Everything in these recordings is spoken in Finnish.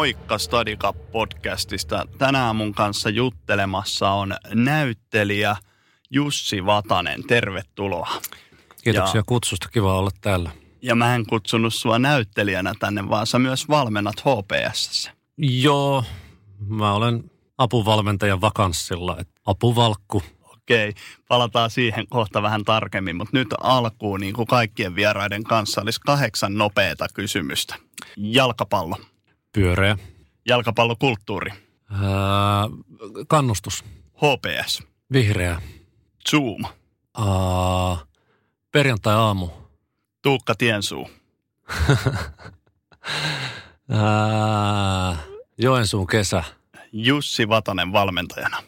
Moikka Stadika podcastista. Tänään mun kanssa juttelemassa on näyttelijä Jussi Vatanen. Tervetuloa. Kiitoksia ja, kutsusta, kiva olla täällä. Ja mä en kutsunut sua näyttelijänä tänne, vaan sä myös valmennat HPS. Joo, mä olen apuvalmentajan vakanssilla, apuvalkku. Okei, palataan siihen kohta vähän tarkemmin, mutta nyt alkuun niin kuin kaikkien vieraiden kanssa olisi kahdeksan nopeata kysymystä. Jalkapallo. Pyöreä. Jalkapallokulttuuri. Ää, kannustus. HPS. Vihreä. Zoom. Ää, perjantai-aamu. Tuukka Tiensuu. ää, Joensuun kesä. Jussi Vatanen valmentajana.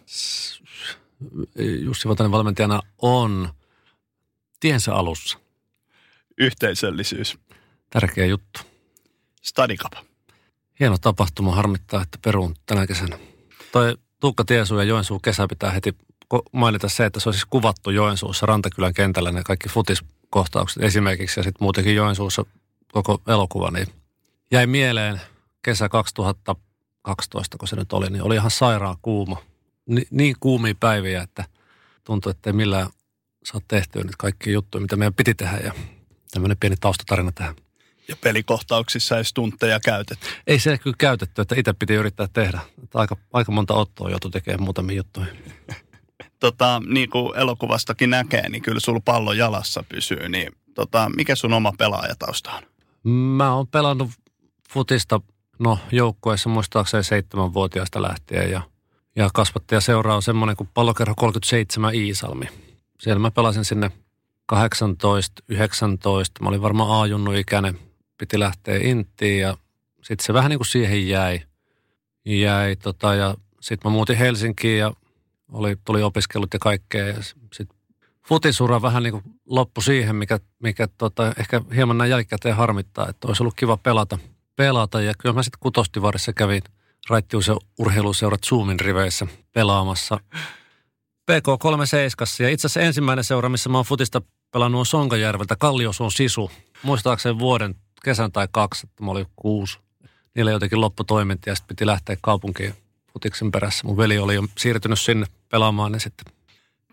Jussi Vatanen valmentajana on tiensä alussa. Yhteisöllisyys. Tärkeä juttu. Stadikapa. Hieno tapahtuma, harmittaa, että peruun tänä kesänä. Toi Tuukka Tiesu ja Joensuu kesä pitää heti mainita se, että se on siis kuvattu Joensuussa Rantakylän kentällä ne kaikki futiskohtaukset esimerkiksi ja sitten muutenkin Joensuussa koko elokuva, niin jäi mieleen kesä 2012, kun se nyt oli, niin oli ihan sairaan kuuma. Ni, niin kuumia päiviä, että tuntui, että ei millään saa tehtyä nyt kaikki juttuja, mitä meidän piti tehdä ja tämmöinen pieni taustatarina tähän. Ja pelikohtauksissa ei tunteja käytetty. Ei se kyllä käytetty, että itse piti yrittää tehdä. Että aika, aika monta ottoa joutui tekemään muutamia juttuja. tota, niin kuin elokuvastakin näkee, niin kyllä sulla pallo jalassa pysyy. Niin tota, mikä sun oma pelaajatausta on? Mä oon pelannut futista no, joukkueessa muistaakseni seitsemänvuotiaasta lähtien ja, ja kasvattaja seuraa on semmoinen kuin pallokerho 37 Iisalmi. Siellä mä pelasin sinne 18, 19. Mä olin varmaan A-junnu ikäinen piti lähteä Intiin ja sitten se vähän niin kuin siihen jäi. jäi tota, ja sitten mä muutin Helsinkiin ja oli, tuli opiskelut ja kaikkea. Ja sitten futisura vähän niin kuin loppui siihen, mikä, mikä tota, ehkä hieman näin jälkikäteen harmittaa, että olisi ollut kiva pelata. pelata. Ja kyllä mä sitten kutostivarissa kävin raittius- ja urheiluseurat Zoomin riveissä pelaamassa. PK37 ja itse asiassa ensimmäinen seura, missä mä oon futista pelannut on Sonkajärveltä, Kalliosuun Sisu. Muistaakseni vuoden kesän tai kaksi, että mä olin kuusi. Niillä jotenkin lopputoiminta ja sitten piti lähteä kaupunkiin futiksen perässä. Mun veli oli jo siirtynyt sinne pelaamaan, niin sitten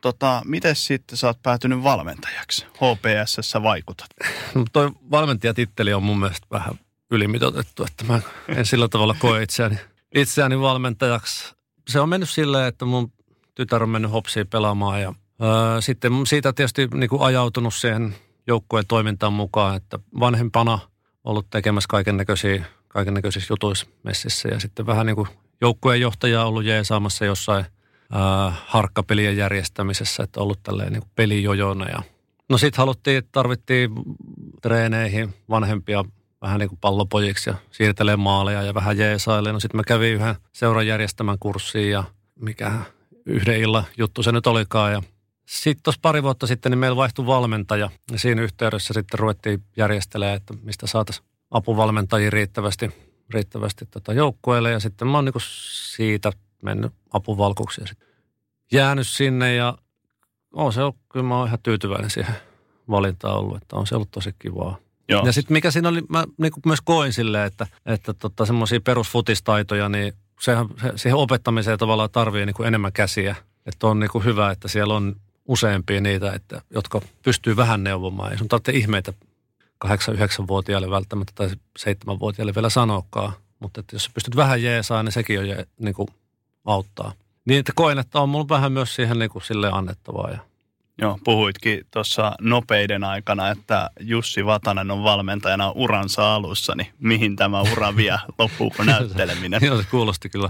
Tota, miten sitten sä oot päätynyt valmentajaksi? HPSS vaikutat. No, toi valmentajatitteli on mun mielestä vähän ylimitotettu, että mä en sillä tavalla koe itseäni, itseäni valmentajaksi. Se on mennyt silleen, että mun tytär on mennyt hopsiin pelaamaan ja öö, sitten siitä tietysti niin kuin ajautunut siihen joukkueen toimintaan mukaan, että vanhempana ollut tekemässä kaiken näköisiä kaiken näköisissä jutuissa messissä. Ja sitten vähän niin kuin joukkueen johtaja ollut jeesaamassa jossain äh, harkkapelien järjestämisessä, että ollut tälleen niin pelijojona. Ja No sitten haluttiin, tarvittiin treeneihin vanhempia vähän niin kuin pallopojiksi ja siirtelee maaleja ja vähän jeesaille. No sitten mä kävin yhden seuran järjestämän kurssiin ja mikä yhden illan juttu se nyt olikaan. Ja sitten tuossa pari vuotta sitten niin meillä vaihtui valmentaja ja siinä yhteydessä sitten ruvettiin järjestelemään, että mistä saataisiin apuvalmentajia riittävästi, riittävästi tota joukkueelle ja sitten mä oon niinku siitä mennyt apuvalkuksi ja sitten jäänyt sinne ja on se, kyllä mä oon ihan tyytyväinen siihen valintaan ollut, että on se ollut tosi kivaa. Joo. Ja sitten mikä siinä oli, mä niin myös koin silleen, että, että tota, semmoisia perusfutistaitoja, niin sehän, se, siihen opettamiseen tavallaan tarvii niin kuin enemmän käsiä. Että on niin kuin hyvä, että siellä on useampia niitä, että, jotka pystyy vähän neuvomaan. Ei sun tarvitse ihmeitä 8-9-vuotiaille välttämättä tai 7-vuotiaille vielä sanokaan. Mutta että jos sä pystyt vähän jeesaa, niin sekin on je, niin kuin auttaa. Niin, että koen, että on mulla vähän myös siihen niin kuin sille annettavaa. Ja. Joo, puhuitkin tuossa nopeiden aikana, että Jussi Vatanen on valmentajana uransa alussa, niin mihin tämä ura vie, loppuuko näytteleminen? Joo, se kuulosti kyllä.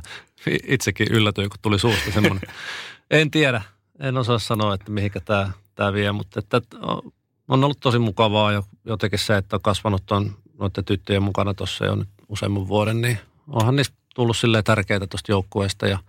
Itsekin yllätyin, kun tuli suusta semmoinen. en tiedä, en osaa sanoa, että mihinkä tämä, tämä vie, mutta että on ollut tosi mukavaa ja jotenkin se, että on kasvanut tuon noiden tyttöjen mukana tuossa jo nyt useamman vuoden, niin onhan niistä tullut silleen tärkeää tuosta joukkueesta ja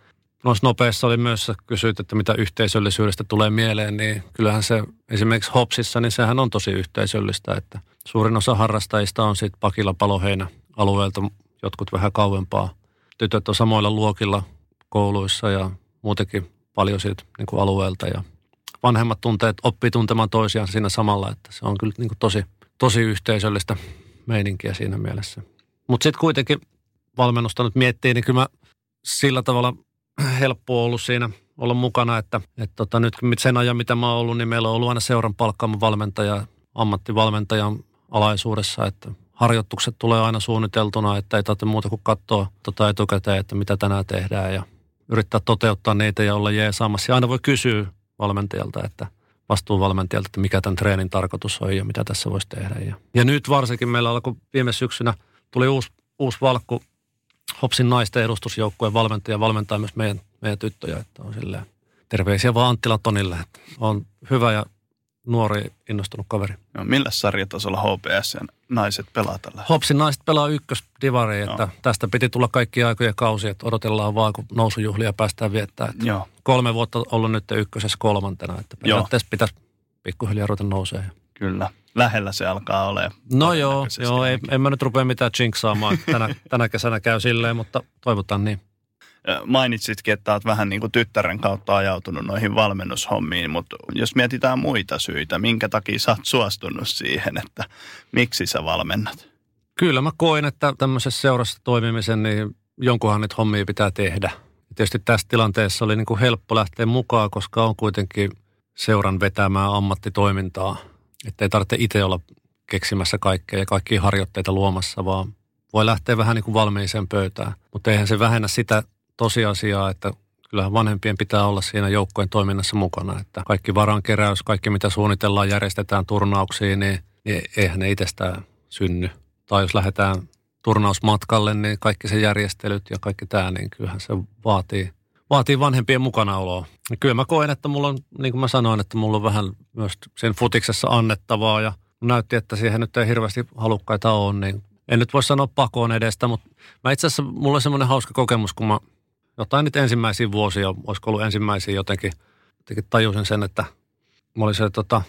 Noissa nopeissa oli myös, kysyit, että mitä yhteisöllisyydestä tulee mieleen, niin kyllähän se esimerkiksi Hopsissa, niin sehän on tosi yhteisöllistä, että suurin osa harrastajista on sitten Pakilla paloheinä alueelta, jotkut vähän kauempaa. Tytöt on samoilla luokilla kouluissa ja muutenkin paljon siitä niin kuin alueelta ja vanhemmat tunteet oppii tuntemaan toisiaan siinä samalla, että se on kyllä niin kuin tosi, tosi yhteisöllistä meininkiä siinä mielessä. Mutta sitten kuitenkin valmennusta nyt miettii, niin kyllä mä sillä tavalla helppo ollut siinä olla mukana, että, että tota, nyt sen ajan, mitä mä oon ollut, niin meillä on ollut aina seuran palkkaama valmentaja, ammattivalmentajan alaisuudessa, että harjoitukset tulee aina suunniteltuna, että ei tarvitse muuta kuin katsoa tota etukäteen, että mitä tänään tehdään ja yrittää toteuttaa niitä ja olla jeesaamassa. Ja aina voi kysyä valmentajalta, että vastuuvalmentajalta, että mikä tämän treenin tarkoitus on ja mitä tässä voisi tehdä. Ja, ja nyt varsinkin meillä alkoi viime syksynä, tuli uusi, uusi valkku Hopsin naisten edustusjoukkueen valmentaja valmentaa myös meidän, meidän tyttöjä, että on silleen terveisiä vaan Anttila Tonille, että on hyvä ja nuori innostunut kaveri. No, millä sarjatasolla HPS ja naiset pelaa tällä? Hopsin naiset pelaa ykkösdivari, että no. tästä piti tulla kaikki aikojen kausi, että odotellaan vaan, kun nousujuhlia päästään viettää. Joo. Kolme vuotta ollut nyt ykkösessä kolmantena, että periaatteessa pitäisi pikkuhiljaa ruveta nousee. Kyllä. Lähellä se alkaa olemaan. No joo, joo ei, en mä nyt rupea mitään jinksaamaan. Tänä, tänä kesänä käy silleen, mutta toivotaan niin mainitsitkin, että olet vähän niin kuin tyttären kautta ajautunut noihin valmennushommiin, mutta jos mietitään muita syitä, minkä takia sä oot suostunut siihen, että miksi sä valmennat? Kyllä mä koin, että tämmöisessä seurassa toimimisen, niin jonkunhan nyt hommia pitää tehdä. Ja tietysti tässä tilanteessa oli niin kuin helppo lähteä mukaan, koska on kuitenkin seuran vetämää ammattitoimintaa. Että ei tarvitse itse olla keksimässä kaikkea ja kaikkia harjoitteita luomassa, vaan voi lähteä vähän niin kuin valmiiseen pöytään. Mutta eihän se vähennä sitä tosiasiaa, että kyllähän vanhempien pitää olla siinä joukkojen toiminnassa mukana. Että kaikki varankeräys, kaikki mitä suunnitellaan, järjestetään turnauksiin, niin, niin eihän ne itsestään synny. Tai jos lähdetään turnausmatkalle, niin kaikki se järjestelyt ja kaikki tämä, niin kyllähän se vaatii, vaatii vanhempien mukanaoloa. Ja kyllä mä koen, että mulla on, niin kuin mä sanoin, että mulla on vähän myös sen futiksessa annettavaa ja näytti, että siihen nyt ei hirveästi halukkaita ole, niin en nyt voi sanoa pakoon edestä, mutta mä itse asiassa, mulla on semmoinen hauska kokemus, kun mä jotain nyt ensimmäisiä vuosia, olisiko ollut ensimmäisiä jotenkin, jotenkin tajusin sen, että mä olin se tota,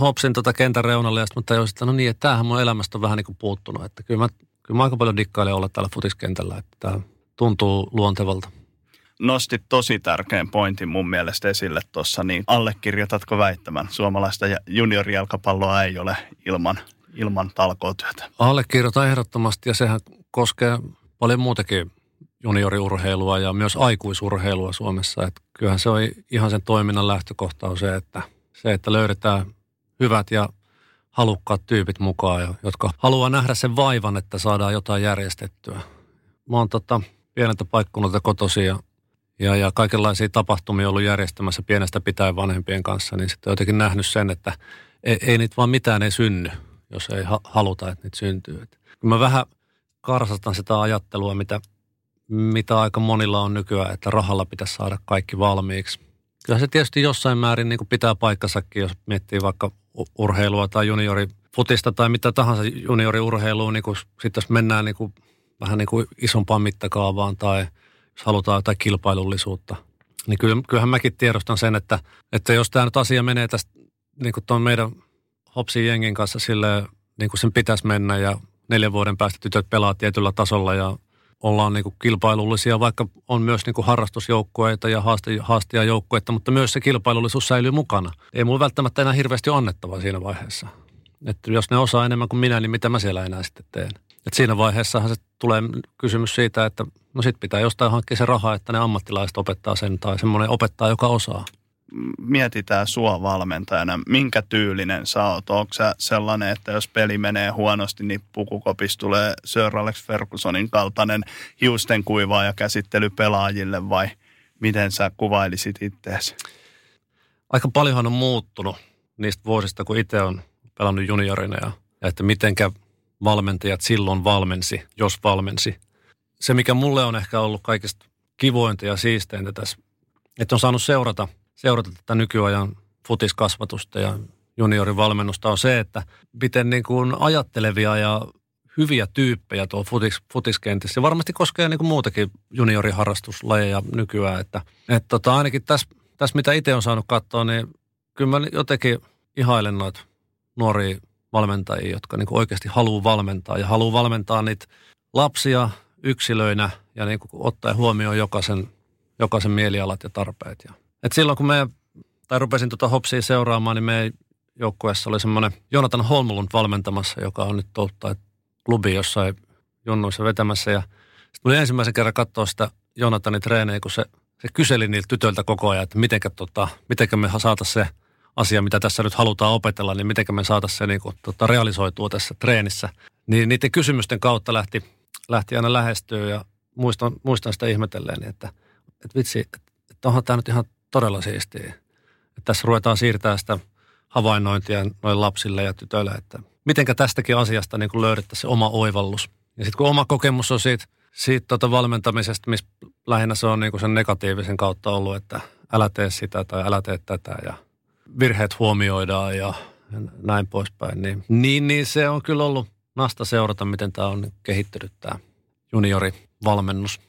Hopsin tota kentän reunalla ja sitten mä tajusin, että no niin, että tämähän mun elämästä on vähän niin kuin puuttunut. Että kyllä mä, kyllä mä aika paljon dikkailen olla täällä futiskentällä, että tämä tuntuu luontevalta. Nostit tosi tärkeän pointin mun mielestä esille tuossa, niin allekirjoitatko väittämän? Suomalaista juniorijalkapalloa ei ole ilman, ilman talkootyötä. Allekirjoitan ehdottomasti ja sehän koskee paljon muutakin junioriurheilua ja myös aikuisurheilua Suomessa. Että kyllähän se on ihan sen toiminnan lähtökohta on se, että, se, että löydetään hyvät ja halukkaat tyypit mukaan, jotka haluaa nähdä sen vaivan, että saadaan jotain järjestettyä. Mä oon tota, pieneltä paikkunnalta kotosi ja, ja, ja kaikenlaisia tapahtumia ollut järjestämässä pienestä pitäen vanhempien kanssa, niin sitten jotenkin nähnyt sen, että ei, ei niitä vaan mitään ei synny, jos ei ha, haluta, että niitä syntyy. Et mä vähän karsastan sitä ajattelua, mitä mitä aika monilla on nykyään, että rahalla pitäisi saada kaikki valmiiksi. Kyllä se tietysti jossain määrin niin kuin pitää paikkasakin, jos miettii vaikka urheilua tai juniorifutista tai mitä tahansa junioriurheilua, niin sitten jos mennään niin kuin, vähän niin kuin isompaan mittakaavaan tai jos halutaan jotain kilpailullisuutta, niin kyllähän mäkin tiedostan sen, että, että jos tämä nyt asia menee tästä niin kuin tuon meidän Hopsin jengin kanssa sille niin kuin sen pitäisi mennä ja neljän vuoden päästä tytöt pelaa tietyllä tasolla ja ollaan niin kuin kilpailullisia, vaikka on myös niin kuin harrastusjoukkueita ja haastajajoukkueita, mutta myös se kilpailullisuus säilyy mukana. Ei mulla välttämättä enää hirveästi annettavaa siinä vaiheessa. Että jos ne osaa enemmän kuin minä, niin mitä mä siellä enää sitten teen? Et siinä vaiheessahan se tulee kysymys siitä, että no sit pitää jostain hankkia se raha, että ne ammattilaiset opettaa sen tai semmoinen opettaa, joka osaa mietitään sua valmentajana, minkä tyylinen sä oot? Onko sä sellainen, että jos peli menee huonosti, niin pukukopis tulee Sir Alex Fergusonin kaltainen hiusten kuivaa ja käsittely pelaajille vai miten sä kuvailisit itseäsi? Aika paljonhan on muuttunut niistä vuosista, kun itse on pelannut juniorina ja, ja että mitenkä valmentajat silloin valmensi, jos valmensi. Se, mikä mulle on ehkä ollut kaikista kivointa ja siisteintä tässä, että on saanut seurata – seurata tätä nykyajan futiskasvatusta ja juniorivalmennusta on se, että miten niin kuin ajattelevia ja hyviä tyyppejä tuo futis, futiskentissä. Se varmasti koskee niin kuin muutakin junioriharrastuslajeja nykyään. Että, että tota, ainakin tässä, tässä, mitä itse on saanut katsoa, niin kyllä mä jotenkin ihailen noita nuoria valmentajia, jotka niin kuin oikeasti haluaa valmentaa ja haluaa valmentaa niitä lapsia yksilöinä ja niin kuin ottaa huomioon jokaisen, jokaisen mielialat ja tarpeet. Ja et silloin kun me, tai rupesin tuota Hopsia seuraamaan, niin meidän joukkueessa oli semmoinen Jonathan Holmlund valmentamassa, joka on nyt totta klubi jossain junnuissa vetämässä. Ja Sitten tuli ensimmäisen kerran katsoa sitä Jonathanin treenejä, kun se, se kyseli niiltä tytöiltä koko ajan, että mitenkä, tota, mitenkä me saataisiin se asia, mitä tässä nyt halutaan opetella, niin mitenkä me saataisiin se niin kuin, tota, realisoitua tässä treenissä. Niin niiden kysymysten kautta lähti, lähti aina lähestyä ja muistan, muistan sitä ihmetelleen, että, että vitsi, että onhan tämä nyt ihan todella siistiä. Että tässä ruvetaan siirtää sitä havainnointia noin lapsille ja tytöille, että mitenkä tästäkin asiasta niin kuin löydettäisiin se oma oivallus. Ja sitten kun oma kokemus on siitä, siitä tota valmentamisesta, missä lähinnä se on niin kuin sen negatiivisen kautta ollut, että älä tee sitä tai älä tee tätä ja virheet huomioidaan ja näin poispäin. Niin, niin, niin se on kyllä ollut nasta seurata, miten tämä on kehittynyt tämä juniorivalmennus.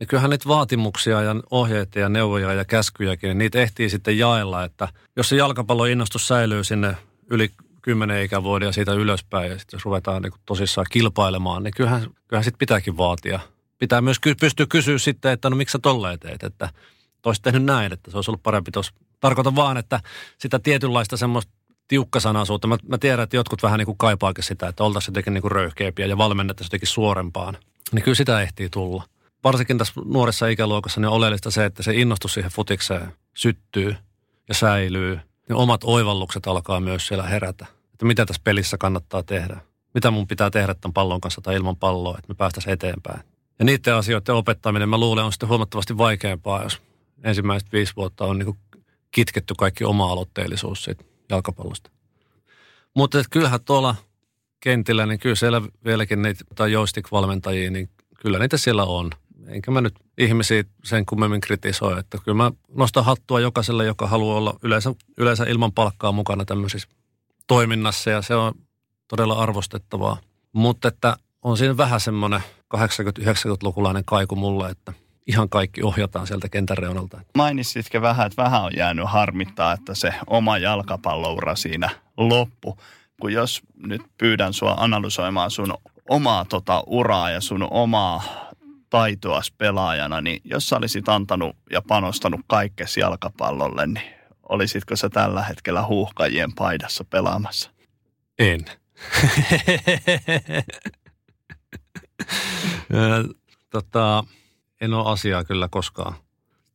Ja kyllähän niitä vaatimuksia ja ohjeita ja neuvoja ja käskyjäkin, niin niitä ehtii sitten jaella, että jos se jalkapalloinnostus säilyy sinne yli kymmenen ikävuoden ja siitä ylöspäin ja sitten jos ruvetaan niin tosissaan kilpailemaan, niin kyllähän, kyllähän sitten pitääkin vaatia. Pitää myös pystyä kysyä sitten, että no miksi sä tolleen teet, että olisit tehnyt näin, että se olisi ollut parempi tuossa. Tarkoitan vaan, että sitä tietynlaista semmoista tiukkasanaisuutta. Mä, mä tiedän, että jotkut vähän niin kuin kaipaakin sitä, että oltaisiin jotenkin niin kuin röyhkeämpiä ja valmennettaisiin jotenkin suorempaan. Niin kyllä sitä ehtii tulla. Varsinkin tässä nuoressa ikäluokassa niin on oleellista se, että se innostus siihen futikseen syttyy ja säilyy. Ne omat oivallukset alkaa myös siellä herätä. Että mitä tässä pelissä kannattaa tehdä. Mitä mun pitää tehdä tämän pallon kanssa tai ilman palloa, että me päästäisiin eteenpäin. Ja niiden asioiden opettaminen, mä luulen, on sitten huomattavasti vaikeampaa, jos ensimmäiset viisi vuotta on niin kitketty kaikki oma-aloitteellisuus siitä jalkapallosta. Mutta kyllähän tuolla kentillä, niin kyllä siellä vieläkin niitä tai joystick-valmentajia, niin kyllä niitä siellä on. Enkä mä nyt ihmisiä sen kummemmin kritisoi, että kyllä mä nostan hattua jokaiselle, joka haluaa olla yleensä, yleensä ilman palkkaa mukana tämmöisissä toiminnassa ja se on todella arvostettavaa. Mutta että on siinä vähän semmoinen 80-90-lukulainen kaiku mulle, että – ihan kaikki ohjataan sieltä kentän reunalta. Mainitsitko vähän, että vähän on jäänyt harmittaa, että se oma jalkapalloura siinä loppu. Kun jos nyt pyydän sua analysoimaan sun omaa tota uraa ja sun omaa taitoa pelaajana, niin jos sä olisit antanut ja panostanut kaikkesi jalkapallolle, niin olisitko sä tällä hetkellä huuhkajien paidassa pelaamassa? En. tota, en ole asiaa kyllä koskaan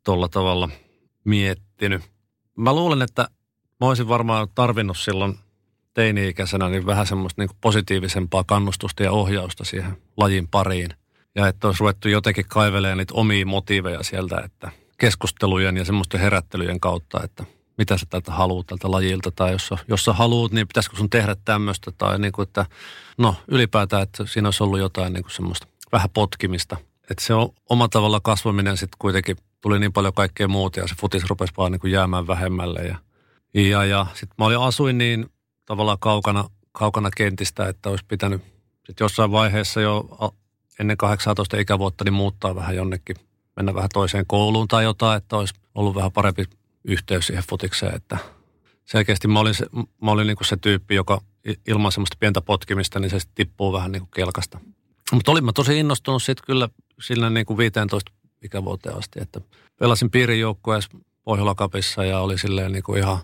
tuolla tavalla miettinyt. Mä luulen, että mä olisin varmaan tarvinnut silloin teini-ikäisenä niin vähän semmoista niin positiivisempaa kannustusta ja ohjausta siihen lajin pariin. Ja että olisi ruvettu jotenkin kaivelemaan niitä omia motiiveja sieltä, että keskustelujen ja semmoisten herättelyjen kautta, että mitä sä tältä haluat tältä lajilta, tai jos, jos sä haluat, niin pitäisikö sun tehdä tämmöistä, tai niin kuin, että no ylipäätään, että siinä olisi ollut jotain niin kuin semmoista vähän potkimista – että se on oma tavalla kasvaminen sitten kuitenkin tuli niin paljon kaikkea muuta ja se futis rupesi vaan niin kuin jäämään vähemmälle. Ja, ja, ja sitten mä olin asuin niin tavallaan kaukana, kaukana kentistä, että olisi pitänyt sit jossain vaiheessa jo ennen 18 ikävuotta niin muuttaa vähän jonnekin, mennä vähän toiseen kouluun tai jotain, että olisi ollut vähän parempi yhteys siihen futikseen, että selkeästi mä olin se, mä olin niin kuin se tyyppi, joka ilman semmoista pientä potkimista, niin se tippuu vähän niin kuin kelkasta. Mutta olin mä tosi innostunut sitten kyllä sillä niin kuin 15 ikävuoteen asti, että pelasin piirijoukkueessa Pohjola-kapissa ja oli silleen niin kuin ihan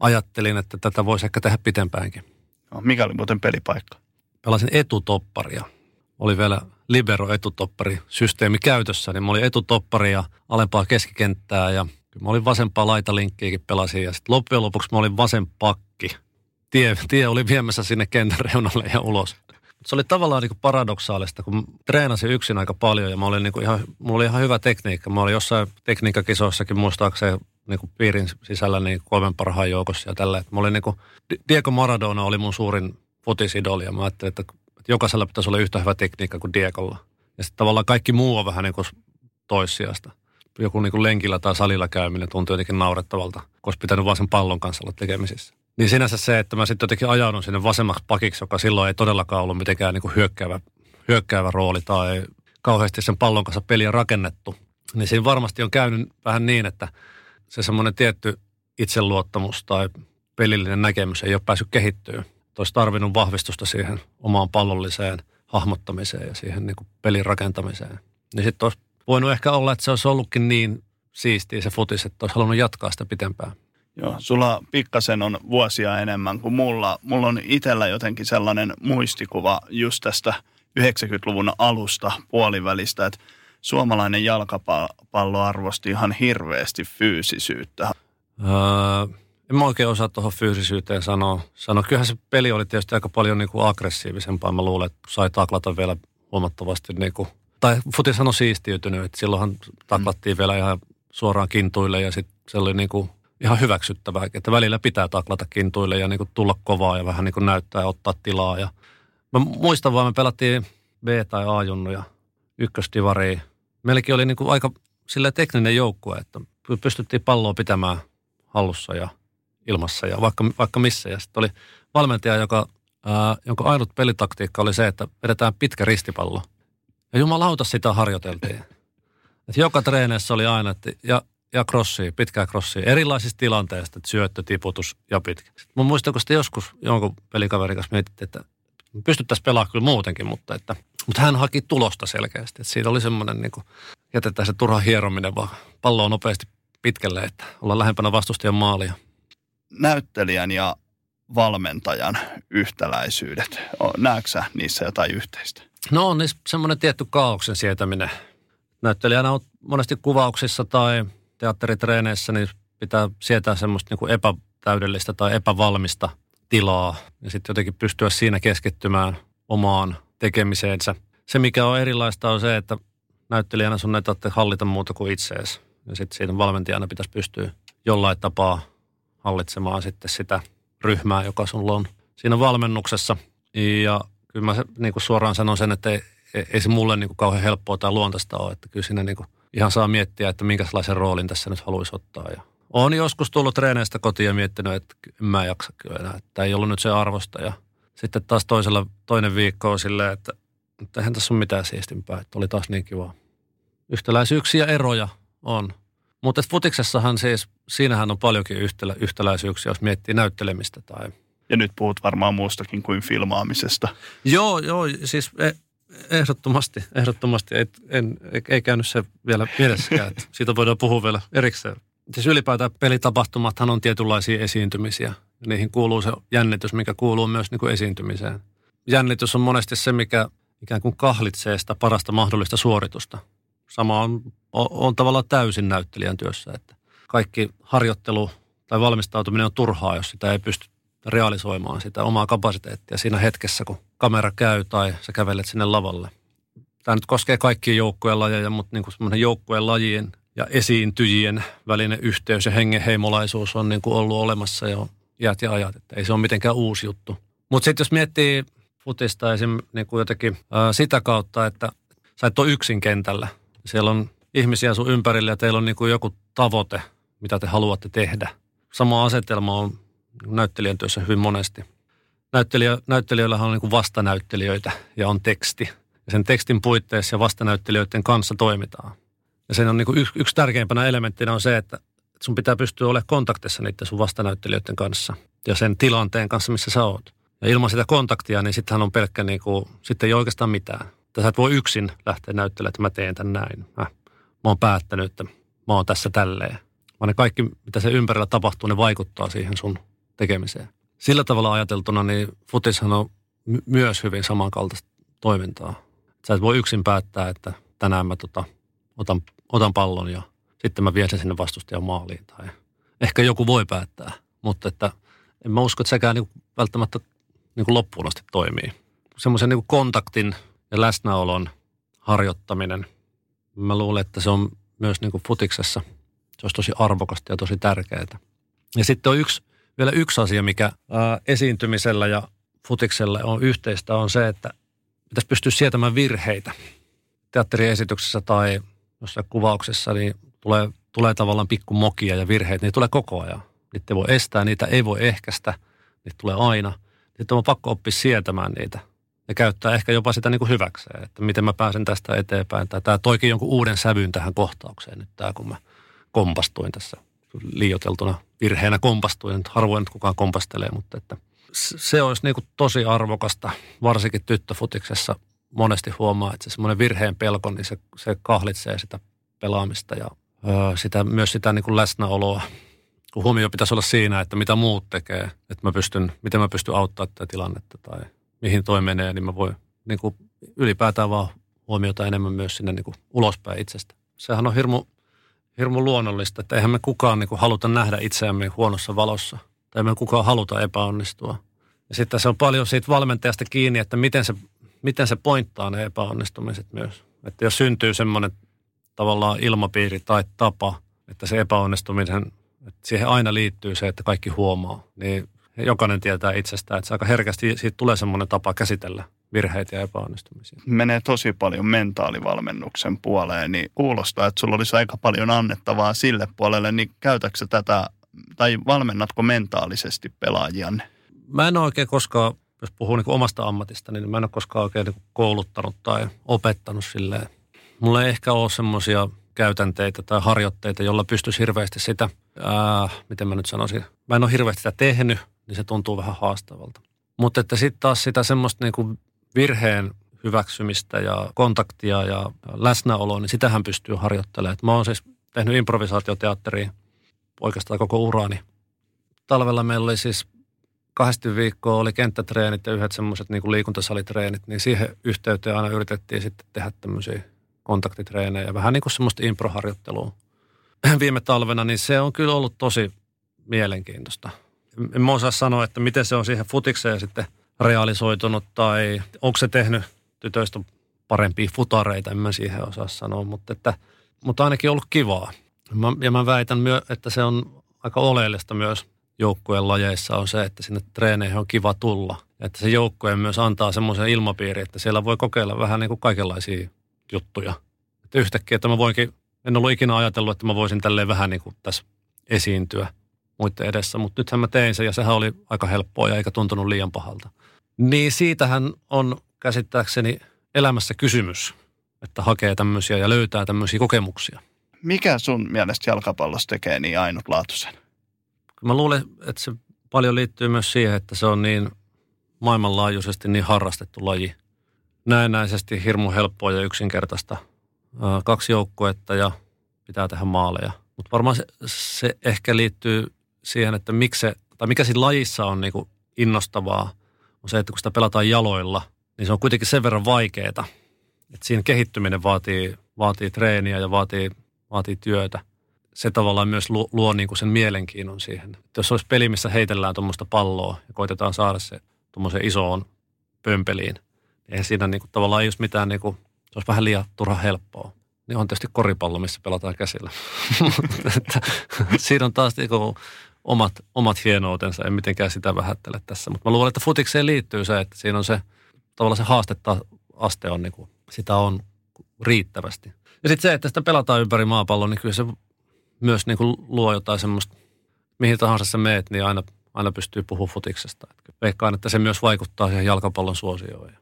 ajattelin, että tätä voisi ehkä tehdä pitempäänkin. No, mikä oli muuten pelipaikka? Pelasin etutopparia. Oli vielä libero etutoppari systeemi käytössä, niin mä olin etutoppari ja alempaa keskikenttää ja mä olin vasempaa laitalinkkiäkin pelasin ja sitten loppujen lopuksi mä olin vasen pakki. Tie, tie oli viemässä sinne kentän reunalle ja ulos se oli tavallaan niin paradoksaalista, kun treenasin yksin aika paljon ja mä olin niin ihan, mulla oli ihan hyvä tekniikka. Mä olin jossain tekniikkakisoissakin muistaakseni niin kuin piirin sisällä niin kolmen parhaan joukossa ja tällä. Mä olin niin kuin, Diego Maradona oli mun suurin futisidoli ja mä ajattelin, että, että jokaisella pitäisi olla yhtä hyvä tekniikka kuin Diegolla. Ja sitten tavallaan kaikki muu on vähän niin kuin toissijasta. Joku niin kuin lenkillä tai salilla käyminen tuntui jotenkin naurettavalta, koska pitänyt vaan sen pallon kanssa olla tekemisissä. Niin sinänsä se, että mä sitten jotenkin ajaudun sinne vasemmaksi pakiksi, joka silloin ei todellakaan ollut mitenkään niin kuin hyökkäävä, hyökkäävä rooli tai kauheasti sen pallon kanssa peliä rakennettu. Niin siinä varmasti on käynyt vähän niin, että se semmoinen tietty itseluottamus tai pelillinen näkemys ei ole päässyt kehittyä. Olisi tarvinnut vahvistusta siihen omaan pallolliseen hahmottamiseen ja siihen niin kuin pelin rakentamiseen. Niin sitten olisi voinut ehkä olla, että se olisi ollutkin niin siistiä se futis, että olisi halunnut jatkaa sitä pitempään. Joo, sulla pikkasen on vuosia enemmän kuin mulla. Mulla on itsellä jotenkin sellainen muistikuva just tästä 90-luvun alusta puolivälistä, että suomalainen jalkapallo arvosti ihan hirveästi fyysisyyttä. Öö, en mä oikein osaa tuohon fyysisyyteen sanoa. sanoa. Kyllähän se peli oli tietysti aika paljon niin kuin aggressiivisempaa. Mä luulen, että sai taklata vielä huomattavasti niin kuin, tai futis on siistiytynyt, että silloinhan taklattiin mm. vielä ihan suoraan kintuille ja sitten se oli niin kuin ihan hyväksyttävää, että välillä pitää taklata kintuille ja niin kuin tulla kovaa ja vähän niin kuin näyttää ja ottaa tilaa. Ja mä muistan vaan, me pelattiin B- tai A-junnuja ykkösdivariin. Meilläkin oli niin kuin aika sillä tekninen joukkue, että pystyttiin palloa pitämään hallussa ja ilmassa ja vaikka, vaikka missä. Ja sitten oli valmentaja, joka, ää, jonka ainut pelitaktiikka oli se, että vedetään pitkä ristipallo. Ja jumalauta sitä harjoiteltiin. Et joka treeneissä oli aina, että ja, ja crossia, pitkää crossia, erilaisista tilanteista, että syöttö, tiputus ja pitkä. Mä muistan, kun joskus jonkun pelikaverin kanssa mietittiin, että pystyttäisiin pelaamaan kyllä muutenkin, mutta, että, mutta hän haki tulosta selkeästi. Että siitä oli semmoinen, niin kuin, jätetään se turha hierominen, vaan pallo on nopeasti pitkälle, että ollaan lähempänä vastustajan maalia. Näyttelijän ja valmentajan yhtäläisyydet, näetkö niissä jotain yhteistä? No on niissä semmoinen tietty kaauksen sietäminen. Näyttelijänä on monesti kuvauksissa tai teatteritreeneissä, niin pitää sietää semmoista niin epätäydellistä tai epävalmista tilaa ja sitten jotenkin pystyä siinä keskittymään omaan tekemiseensä. Se, mikä on erilaista, on se, että näyttelijänä sun ei tarvitse hallita muuta kuin itseesi. Ja sitten siitä valmentajana pitäisi pystyä jollain tapaa hallitsemaan sitten sitä ryhmää, joka sulla on siinä valmennuksessa. Ja kyllä mä niin kuin suoraan sanon sen, että ei, ei se mulle niin kuin kauhean helppoa tai luontaista ole. Että kyllä siinä niin kuin ihan saa miettiä, että minkälaisen roolin tässä nyt haluaisi ottaa. Ja on joskus tullut treeneistä kotiin ja miettinyt, että en mä jaksa kyllä enää. Että ei ollut nyt se arvosta. Ja sitten taas toisella, toinen viikko on silleen, että, että eihän tässä ole mitään siistimpää. Että oli taas niin kiva. Yhtäläisyyksiä eroja on. Mutta futiksessahan siis, siinähän on paljonkin yhtälä, yhtäläisyyksiä, jos miettii näyttelemistä tai... Ja nyt puhut varmaan muustakin kuin filmaamisesta. Joo, joo, siis e- ehdottomasti, ehdottomasti. Ei, en, ei käynyt se vielä mielessäkään, että siitä voidaan puhua vielä erikseen. Siis ylipäätään pelitapahtumathan on tietynlaisia esiintymisiä. Niihin kuuluu se jännitys, mikä kuuluu myös niin kuin esiintymiseen. Jännitys on monesti se, mikä ikään kuin kahlitsee sitä parasta mahdollista suoritusta. Sama on, on, on tavallaan täysin näyttelijän työssä, että kaikki harjoittelu tai valmistautuminen on turhaa, jos sitä ei pysty realisoimaan sitä omaa kapasiteettia siinä hetkessä, kun kamera käy tai sä kävelet sinne lavalle. Tämä nyt koskee kaikkia joukkueen lajeja, mutta niin semmoinen joukkueen lajien ja esiintyjien välinen yhteys ja hengenheimolaisuus on niin kuin ollut olemassa jo iät ja ajat, että ei se ole mitenkään uusi juttu. Mutta sitten jos miettii futista esim. Niin kuin jotenkin ää, sitä kautta, että sä et ole yksin kentällä. Siellä on ihmisiä sun ympärillä ja teillä on niin kuin joku tavoite, mitä te haluatte tehdä. Sama asetelma on näyttelijän työssä hyvin monesti. Näyttelijä, näyttelijöillähän on niin kuin vastanäyttelijöitä ja on teksti. Ja sen tekstin puitteissa ja vastanäyttelijöiden kanssa toimitaan. Ja sen on niin kuin yksi, yksi tärkeimpänä elementtinä on se, että sun pitää pystyä olemaan kontaktissa niiden sun vastanäyttelijöiden kanssa ja sen tilanteen kanssa, missä sä oot. Ja ilman sitä kontaktia, niin sittenhän on pelkkä, niin kuin, sitten ei oikeastaan mitään. Sä et voi yksin lähteä näyttelemään, että mä teen tämän näin. Mä, mä oon päättänyt, että mä oon tässä tälleen. Vaan ne kaikki, mitä se ympärillä tapahtuu, ne vaikuttaa siihen sun tekemiseen. Sillä tavalla ajateltuna, niin futishan on my- myös hyvin samankaltaista toimintaa. Sä et voi yksin päättää, että tänään mä tota, otan, otan pallon ja sitten mä vien sen sinne vastustajan maaliin. Tai ehkä joku voi päättää, mutta että en mä usko, että sekään niin välttämättä niin loppuun asti toimii. Semmoisen niin kontaktin ja läsnäolon harjoittaminen, mä luulen, että se on myös niin kuin futiksessa, se olisi tosi arvokasta ja tosi tärkeää. Ja sitten on yksi, vielä yksi asia, mikä ää, esiintymisellä ja futiksella on yhteistä, on se, että pitäisi pystyä sietämään virheitä teatteriesityksessä tai jossain kuvauksessa, niin tulee, tulee tavallaan pikkumokia ja virheitä, niin tulee koko ajan. Niitä ei voi estää, niitä ei voi ehkäistä, niitä tulee aina. Sitten on pakko oppia sietämään niitä ja käyttää ehkä jopa sitä niin kuin hyväkseen, että miten mä pääsen tästä eteenpäin. Tai tämä toikin jonkun uuden sävyn tähän kohtaukseen nyt tämä, kun mä kompastuin tässä liioteltuna virheenä kompastuin. Nyt harvoin kukaan kompastelee, mutta että se olisi niin kuin tosi arvokasta, varsinkin tyttöfutiksessa monesti huomaa, että se semmoinen virheen pelko, niin se, se kahlitsee sitä pelaamista ja ö, sitä, myös sitä niin kuin läsnäoloa. Kun huomio pitäisi olla siinä, että mitä muut tekee, että mä pystyn, miten mä pystyn auttamaan tätä tilannetta tai mihin toi menee, niin mä voin niin kuin ylipäätään vaan huomiota enemmän myös sinne niin kuin ulospäin itsestä. Sehän on hirmu, hirmu luonnollista, että eihän me kukaan niin kuin haluta nähdä itseämme huonossa valossa. Tai me kukaan haluta epäonnistua. Ja sitten se on paljon siitä valmentajasta kiinni, että miten se, miten se pointtaa ne epäonnistumiset myös. Että jos syntyy semmoinen tavallaan ilmapiiri tai tapa, että se epäonnistuminen, että siihen aina liittyy se, että kaikki huomaa, niin jokainen tietää itsestään, että se aika herkästi siitä tulee semmoinen tapa käsitellä virheitä ja epäonnistumisia. Menee tosi paljon mentaalivalmennuksen puoleen, niin kuulostaa, että sulla olisi aika paljon annettavaa sille puolelle, niin käytätkö tätä tai valmennatko mentaalisesti pelaajianne? Mä en oikein koskaan, jos puhuu niin omasta ammatista, niin mä en ole koskaan oikein niin kouluttanut tai opettanut silleen. Mulla ei ehkä ole semmoisia käytänteitä tai harjoitteita, jolla pystyisi hirveästi sitä, ää, miten mä nyt sanoisin, mä en ole hirveästi sitä tehnyt, niin se tuntuu vähän haastavalta. Mutta että sitten taas sitä semmoista niin kuin virheen hyväksymistä ja kontaktia ja läsnäoloa, niin sitähän pystyy harjoittelemaan. mä oon siis tehnyt improvisaatioteatteria oikeastaan koko urani. Talvella meillä oli siis kahdesti viikkoa oli kenttätreenit ja yhdet semmoiset niin liikuntasalitreenit, niin siihen yhteyteen aina yritettiin sitten tehdä tämmöisiä kontaktitreenejä, vähän niin kuin semmoista improharjoittelua. Viime talvena, niin se on kyllä ollut tosi mielenkiintoista. En mä osaa sanoa, että miten se on siihen futikseen sitten realisoitunut tai onko se tehnyt tytöistä parempia futareita, en mä siihen osaa sanoa, mutta, että, mutta ainakin ollut kivaa. Mä, ja mä väitän, myö, että se on aika oleellista myös joukkueen lajeissa on se, että sinne treeneihin on kiva tulla. Että se joukkue myös antaa semmoisen ilmapiiri, että siellä voi kokeilla vähän niin kuin kaikenlaisia juttuja. Että yhtäkkiä, että mä voinkin, en ollut ikinä ajatellut, että mä voisin tälleen vähän niin kuin tässä esiintyä muiden edessä, mutta nythän mä tein sen ja sehän oli aika helppoa ja eikä tuntunut liian pahalta. Niin siitähän on käsittääkseni elämässä kysymys, että hakee tämmöisiä ja löytää tämmöisiä kokemuksia. Mikä sun mielestä jalkapallossa tekee niin ainutlaatuisen? Mä luulen, että se paljon liittyy myös siihen, että se on niin maailmanlaajuisesti niin harrastettu laji. Näennäisesti hirmu helppoa ja yksinkertaista. Kaksi joukkuetta ja pitää tehdä maaleja. Mutta varmaan se, se ehkä liittyy siihen, että miksi se, tai mikä siinä lajissa on niin innostavaa, on se, että kun sitä pelataan jaloilla, niin se on kuitenkin sen verran vaikeaa, että siinä kehittyminen vaatii, vaatii treeniä ja vaatii, vaatii työtä. Se tavallaan myös luo, luo niin kuin sen mielenkiinnon siihen. Että jos olisi peli, missä heitellään tuommoista palloa ja koitetaan saada se tuommoiseen isoon pömpeliin, niin eihän siinä niin kuin, tavallaan ei olisi mitään, niin kuin, se olisi vähän liian turha helppoa. Niin on tietysti koripallo, missä pelataan käsillä. siinä on taas niin kuin, omat, omat hienoutensa, en mitenkään sitä vähättele tässä. Mutta mä luulen, että futikseen liittyy se, että siinä on se, tavallaan se haastetta aste on, niin kuin, sitä on riittävästi. Ja sitten se, että sitä pelataan ympäri maapallon, niin kyllä se myös niin kuin luo jotain semmoista, mihin tahansa sä meet, niin aina, aina pystyy puhumaan futiksesta. Veikkaan, että se myös vaikuttaa siihen jalkapallon suosioon.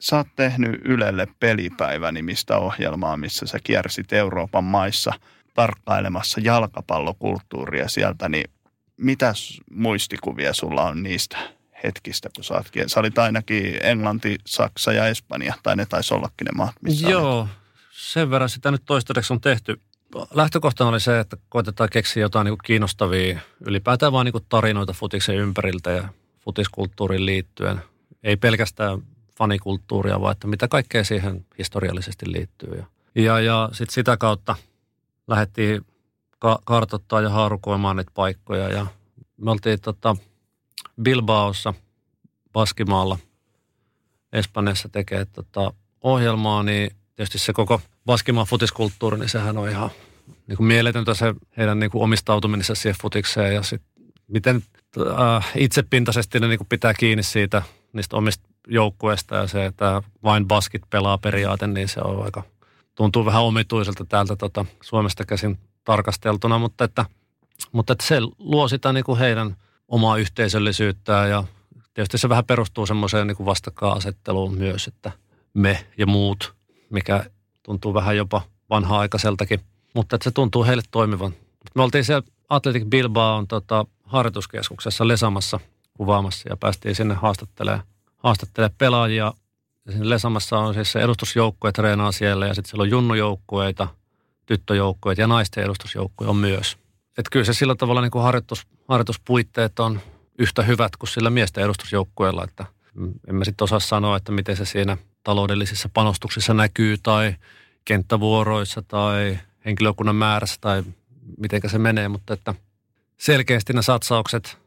Sä oot tehnyt Ylelle pelipäivä-nimistä ohjelmaa, missä sä kiersit Euroopan maissa – tarkkailemassa jalkapallokulttuuria sieltä, niin mitä muistikuvia sulla on niistä hetkistä, kun sä oot Sä olit ainakin Englanti, Saksa ja Espanja, tai ne taisi ollakin ne maat, missä Joo, olet. sen verran sitä nyt toistaiseksi on tehty. Lähtökohtana oli se, että koitetaan keksiä jotain niin kiinnostavia, ylipäätään vaan niin tarinoita futiksen ympäriltä ja futiskulttuuriin liittyen. Ei pelkästään fanikulttuuria, vaan että mitä kaikkea siihen historiallisesti liittyy. Ja, ja, ja sitten sitä kautta – lähdettiin ka- kartoittaa ja haarukoimaan niitä paikkoja. Ja me oltiin tota Bilbaossa, Baskimaalla, Espanjassa tekee tota ohjelmaa, niin tietysti se koko Baskimaan futiskulttuuri, niin sehän on ihan niin kuin mieletöntä se heidän niin kuin omistautuminensa siihen futikseen ja sit miten äh, itsepintaisesti ne niin kuin pitää kiinni siitä niistä omista joukkueista ja se, että vain baskit pelaa periaate, niin se on aika – tuntuu vähän omituiselta täältä tota, Suomesta käsin tarkasteltuna, mutta että, mutta että se luo sitä niin kuin heidän omaa yhteisöllisyyttään ja tietysti se vähän perustuu semmoiseen niin vastakkainasetteluun myös, että me ja muut, mikä tuntuu vähän jopa vanha-aikaiseltakin, mutta että se tuntuu heille toimivan. Me oltiin siellä Athletic Bilbao on tota, harjoituskeskuksessa Lesamassa kuvaamassa ja päästiin sinne haastattelemaan, haastattelemaan pelaajia Lesamassa on siis se edustusjoukkue treenaa siellä ja sitten siellä on junnujoukkueita, tyttöjoukkueita ja naisten edustusjoukkue on myös. Että kyllä se sillä tavalla niin kuin harjoitus, harjoituspuitteet on yhtä hyvät kuin sillä miesten edustusjoukkueella, että En mä sitten osaa sanoa, että miten se siinä taloudellisissa panostuksissa näkyy tai kenttävuoroissa tai henkilökunnan määrässä tai miten se menee, mutta että selkeästi ne satsaukset,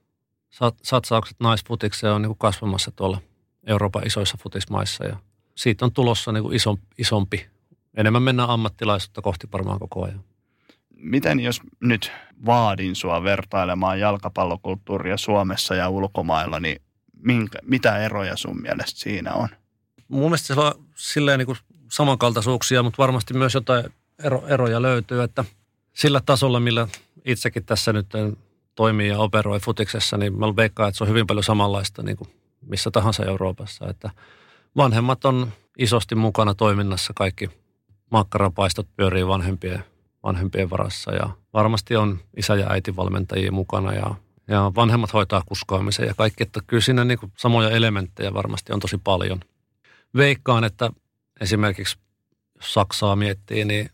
satsaukset naisfutikseen on niin kuin kasvamassa tuolla Euroopan isoissa futismaissa ja siitä on tulossa niin kuin isompi. Enemmän mennään ammattilaisuutta kohti varmaan koko ajan. Miten jos nyt vaadin sua vertailemaan jalkapallokulttuuria Suomessa ja ulkomailla, niin minkä, mitä eroja sun mielestä siinä on? Mun mielestä se on silleen niin kuin samankaltaisuuksia, mutta varmasti myös jotain ero, eroja löytyy, että sillä tasolla, millä itsekin tässä nyt toimii ja operoi futiksessa, niin mä veikkaan, että se on hyvin paljon samanlaista niin kuin missä tahansa Euroopassa, että vanhemmat on isosti mukana toiminnassa, kaikki makkarapaistot pyörii vanhempien, vanhempien varassa ja varmasti on isä- ja äitivalmentajia mukana ja, ja vanhemmat hoitaa kuskaamisen ja kaikki, että kyllä siinä niin kuin samoja elementtejä varmasti on tosi paljon. Veikkaan, että esimerkiksi Saksaa miettii, niin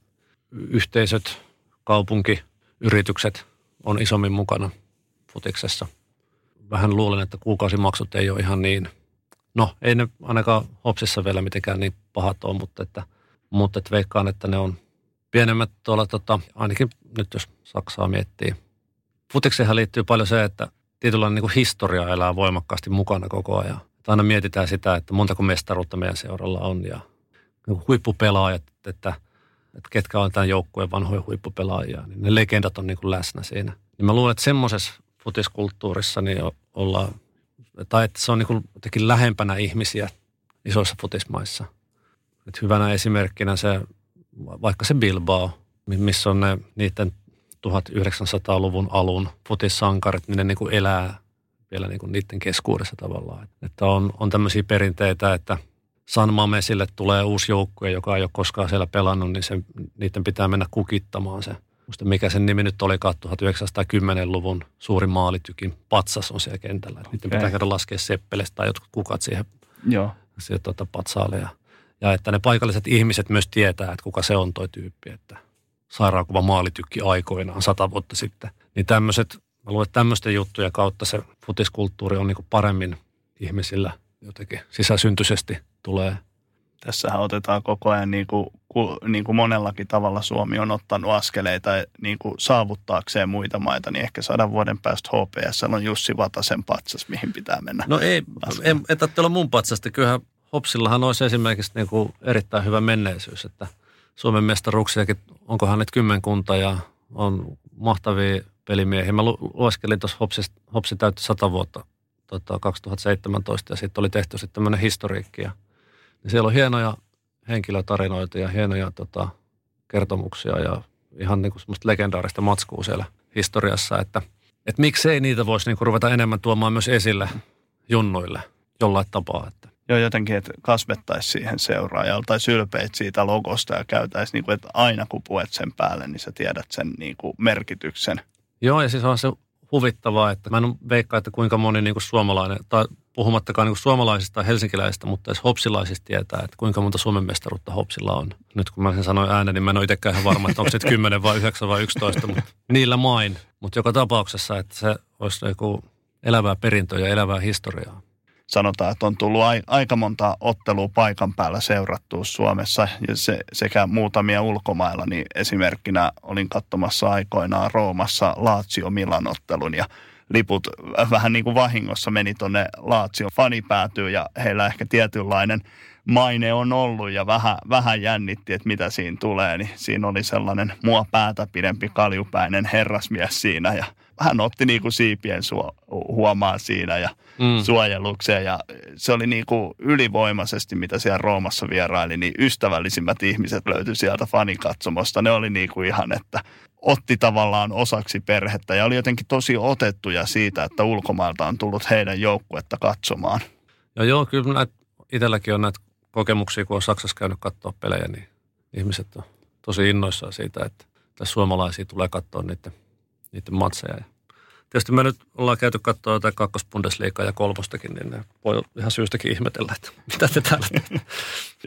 yhteisöt, kaupunki, yritykset on isommin mukana futiksessa. Vähän luulen, että kuukausimaksut ei ole ihan niin, no ei ne ainakaan Hopsissa vielä mitenkään niin pahat ole, mutta, että, mutta että veikkaan, että ne on pienemmät tuolla, tota, ainakin nyt jos Saksaa miettii. Futikseenhan liittyy paljon se, että tietynlainen niin kuin historia elää voimakkaasti mukana koko ajan. Että aina mietitään sitä, että montako mestaruutta meidän seuralla on ja niin huippupelaajat, että, että ketkä on tämän joukkueen vanhoja huippupelaajia, niin ne legendat on niin kuin läsnä siinä. Niin mä luulen, että semmoisessa futiskulttuurissa niin ollaan, tai että se on niin kuin jotenkin lähempänä ihmisiä isoissa futismaissa. Et hyvänä esimerkkinä se, vaikka se Bilbao, missä on ne niiden 1900-luvun alun futissankarit, niin ne niin kuin elää vielä niin kuin niiden keskuudessa tavallaan. Että on, on tämmöisiä perinteitä, että San Mamesille tulee uusi joukkue, joka ei ole koskaan siellä pelannut, niin se, niiden pitää mennä kukittamaan se. Musta mikä sen nimi nyt oli 1910-luvun suuri maalitykin patsas on siellä kentällä. Okay. Niiden pitää käydä laskea seppelestä tai jotkut kukat siihen, Joo. siihen tuota, patsaalle. Ja, ja, että ne paikalliset ihmiset myös tietää, että kuka se on toi tyyppi. Että sairaankuva maalitykki aikoinaan sata vuotta sitten. Niin tämmöiset, mä luulen, että tämmöisten juttujen kautta se futiskulttuuri on niin paremmin ihmisillä jotenkin sisäsyntyisesti tulee. Tässähän otetaan koko ajan niin kuin, niin kuin monellakin tavalla Suomi on ottanut askeleita niin kuin saavuttaakseen muita maita, niin ehkä sadan vuoden päästä HPS on Jussi Vatasen patsas, mihin pitää mennä. No ei, en tarvitse olla mun patsasta. Kyllähän Hopsillahan olisi esimerkiksi niin kuin erittäin hyvä menneisyys, että Suomen mestaruuksiakin, onkohan nyt kymmenkunta ja on mahtavia pelimiehiä. Mä lueskelin tuossa Hopsi, Hopsi täytti sata vuotta tota, 2017 ja sitten oli tehty sitten tämmöinen historiikki. Ja, niin siellä on hienoja henkilötarinoita ja hienoja tota, kertomuksia ja ihan niin kuin semmoista legendaarista matskua siellä historiassa, että, että miksei niitä voisi niin kuin ruveta enemmän tuomaan myös esille junnuille jollain tapaa. Että. Joo, jotenkin, että kasvettaisiin siihen seuraajalle tai sylpeit siitä logosta ja käytäisiin, niin kuin, että aina kun puet sen päälle, niin sä tiedät sen niin kuin merkityksen. Joo, ja siis on se huvittavaa, että mä en veikkaa, että kuinka moni niin kuin suomalainen, tai puhumattakaan niin suomalaisista helsinkiläisistä, mutta edes hopsilaisista tietää, että kuinka monta Suomen mestaruutta hopsilla on. Nyt kun mä sen sanoin ääneen, niin mä en ole itsekään ihan varma, että onko se 10 vai 9 vai 11, mutta niillä main. Mutta joka tapauksessa, että se olisi joku elävää perintöä ja elävää historiaa sanotaan, että on tullut aika monta ottelua paikan päällä seurattua Suomessa ja se, sekä muutamia ulkomailla, niin esimerkkinä olin katsomassa aikoinaan Roomassa Lazio Milan ottelun ja liput vähän niin kuin vahingossa meni tuonne Lazio fanipäätyyn ja heillä ehkä tietynlainen maine on ollut ja vähän, vähän jännitti, että mitä siinä tulee, niin siinä oli sellainen mua päätä pidempi kaljupäinen herrasmies siinä ja hän otti niin kuin siipien suo, huomaa siinä ja mm. suojelukseen ja se oli niin kuin ylivoimaisesti, mitä siellä Roomassa vieraili, niin ystävällisimmät ihmiset löytyi sieltä fanikatsomosta. Ne oli niin kuin ihan, että otti tavallaan osaksi perhettä ja oli jotenkin tosi otettuja siitä, että ulkomailta on tullut heidän joukkuetta katsomaan. Ja joo, kyllä näitä, itselläkin on näitä kokemuksia, kun on Saksassa käynyt katsoa pelejä, niin ihmiset on tosi innoissaan siitä, että tässä suomalaisia tulee katsoa niiden, niiden matseja. Ja tietysti me nyt ollaan käyty katsoa jotain kakkospundesliikaa ja kolmostakin, niin ne voi ihan syystäkin ihmetellä, että mitä te täällä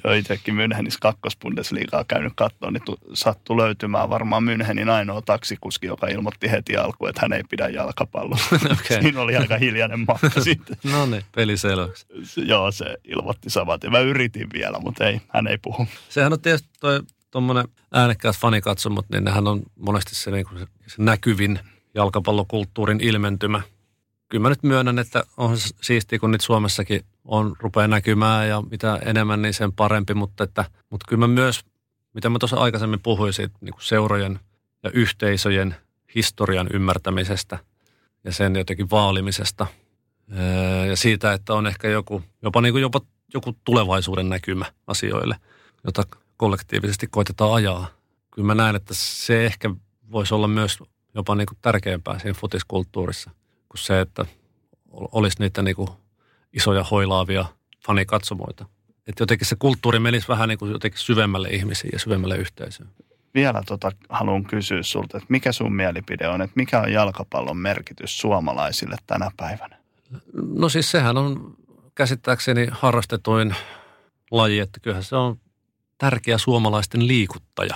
Joo, itsekin Münchenissä kakkospundesliigaa käynyt katsoa, niin sattuu löytymään varmaan Münchenin ainoa taksikuski, joka ilmoitti heti alkuun, että hän ei pidä jalkapallosta. okay. Siinä oli aika hiljainen matka sitten. no niin, peli selväksi. Joo, se ilmoitti samat. Mä yritin vielä, mutta ei, hän ei puhu. Sehän on tietysti toi tuommoinen äänekkäät fanikatsomot, niin nehän on monesti se, niin se, se näkyvin jalkapallokulttuurin ilmentymä. Kyllä mä nyt myönnän, että on siistiä, kun nyt Suomessakin on, rupeaa näkymään ja mitä enemmän, niin sen parempi, mutta, että, mutta kyllä mä myös, mitä mä tuossa aikaisemmin puhuin siitä niin kuin seurojen ja yhteisöjen historian ymmärtämisestä ja sen jotenkin vaalimisesta ja siitä, että on ehkä joku, jopa, niin kuin jopa joku tulevaisuuden näkymä asioille, jota kollektiivisesti koitetaan ajaa. Kyllä mä näen, että se ehkä voisi olla myös jopa niin kuin tärkeämpää siinä futiskulttuurissa kuin se, että olisi niitä niin kuin isoja hoilaavia fanikatsomoita. Että jotenkin se kulttuuri menisi vähän niin kuin jotenkin syvemmälle ihmisiin ja syvemmälle yhteisöön. Vielä tota haluan kysyä sulta, että mikä sun mielipide on, että mikä on jalkapallon merkitys suomalaisille tänä päivänä? No siis sehän on käsittääkseni harrastetuin laji, että kyllähän se on tärkeä suomalaisten liikuttaja.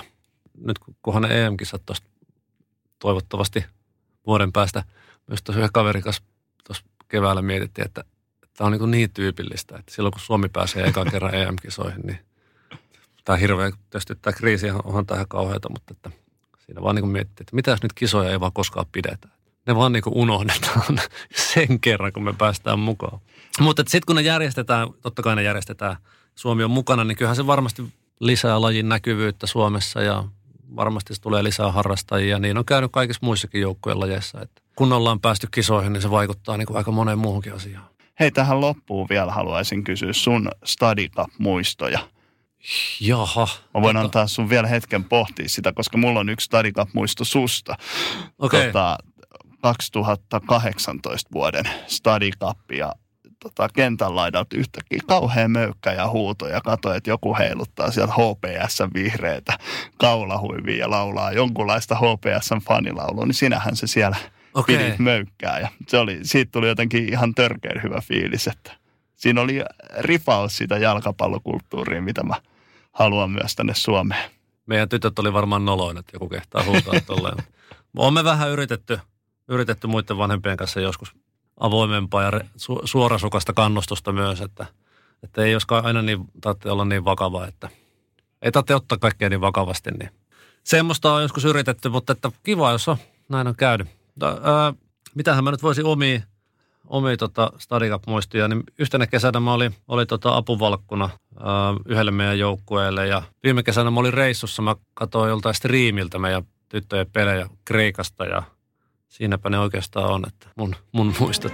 Nyt kunhan ne EM-kisat tuosta toivottavasti vuoden päästä myös tuossa yhden kaverin kanssa tuossa keväällä mietittiin, että tämä on niin, niin tyypillistä, että silloin kun Suomi pääsee ekan kerran EM-kisoihin, niin tämä hirveä, tietysti tämä kriisi onhan tähän kauheata, mutta että siinä vaan niin mietittiin, että mitä jos nyt kisoja ei vaan koskaan pidetä. Ne vaan niin unohdetaan sen kerran, kun me päästään mukaan. Mutta sitten kun ne järjestetään, totta kai ne järjestetään, Suomi on mukana, niin kyllähän se varmasti lisää lajin näkyvyyttä Suomessa ja varmasti se tulee lisää harrastajia. Niin on käynyt kaikissa muissakin joukkojen lajeissa. Että kun ollaan päästy kisoihin, niin se vaikuttaa niin kuin aika moneen muuhunkin asiaan. Hei, tähän loppuun vielä haluaisin kysyä sun Study muistoja Jaha. Mä voin tota... antaa sun vielä hetken pohtia sitä, koska mulla on yksi Study muisto susta. Okay. Tota, 2018 vuoden Study ja tota, kentän laidalta yhtäkkiä kauhean möykkä ja huuto ja katsoin, että joku heiluttaa sieltä HPS vihreitä kaulahuivia ja laulaa jonkunlaista HPS fanilaulua, niin sinähän se siellä okay. pidit möykkää. Ja se oli, siitä tuli jotenkin ihan törkeän hyvä fiilis, että siinä oli ripaus sitä jalkapallokulttuuria, mitä mä haluan myös tänne Suomeen. Meidän tytöt oli varmaan noloin, että joku kehtaa huutaa tolleen. Olemme vähän yritetty, yritetty muiden vanhempien kanssa joskus avoimempaa ja su- suorasukasta kannustusta myös, että, että ei joskaan aina niin, tarvitse olla niin vakava, että ei tarvitse ottaa kaikkea niin vakavasti. Niin. Semmoista on joskus yritetty, mutta että kiva, jos on, näin on käynyt. ää, mitähän mä nyt voisin omia, omia tota Stadicap-muistia, niin yhtenä kesänä mä olin, oli tota apuvalkkuna ää, yhdelle meidän joukkueelle ja viime kesänä mä olin reissussa, mä katsoin joltain striimiltä meidän tyttöjen pelejä Kreikasta ja siinäpä ne oikeastaan on, että mun, mun muistot.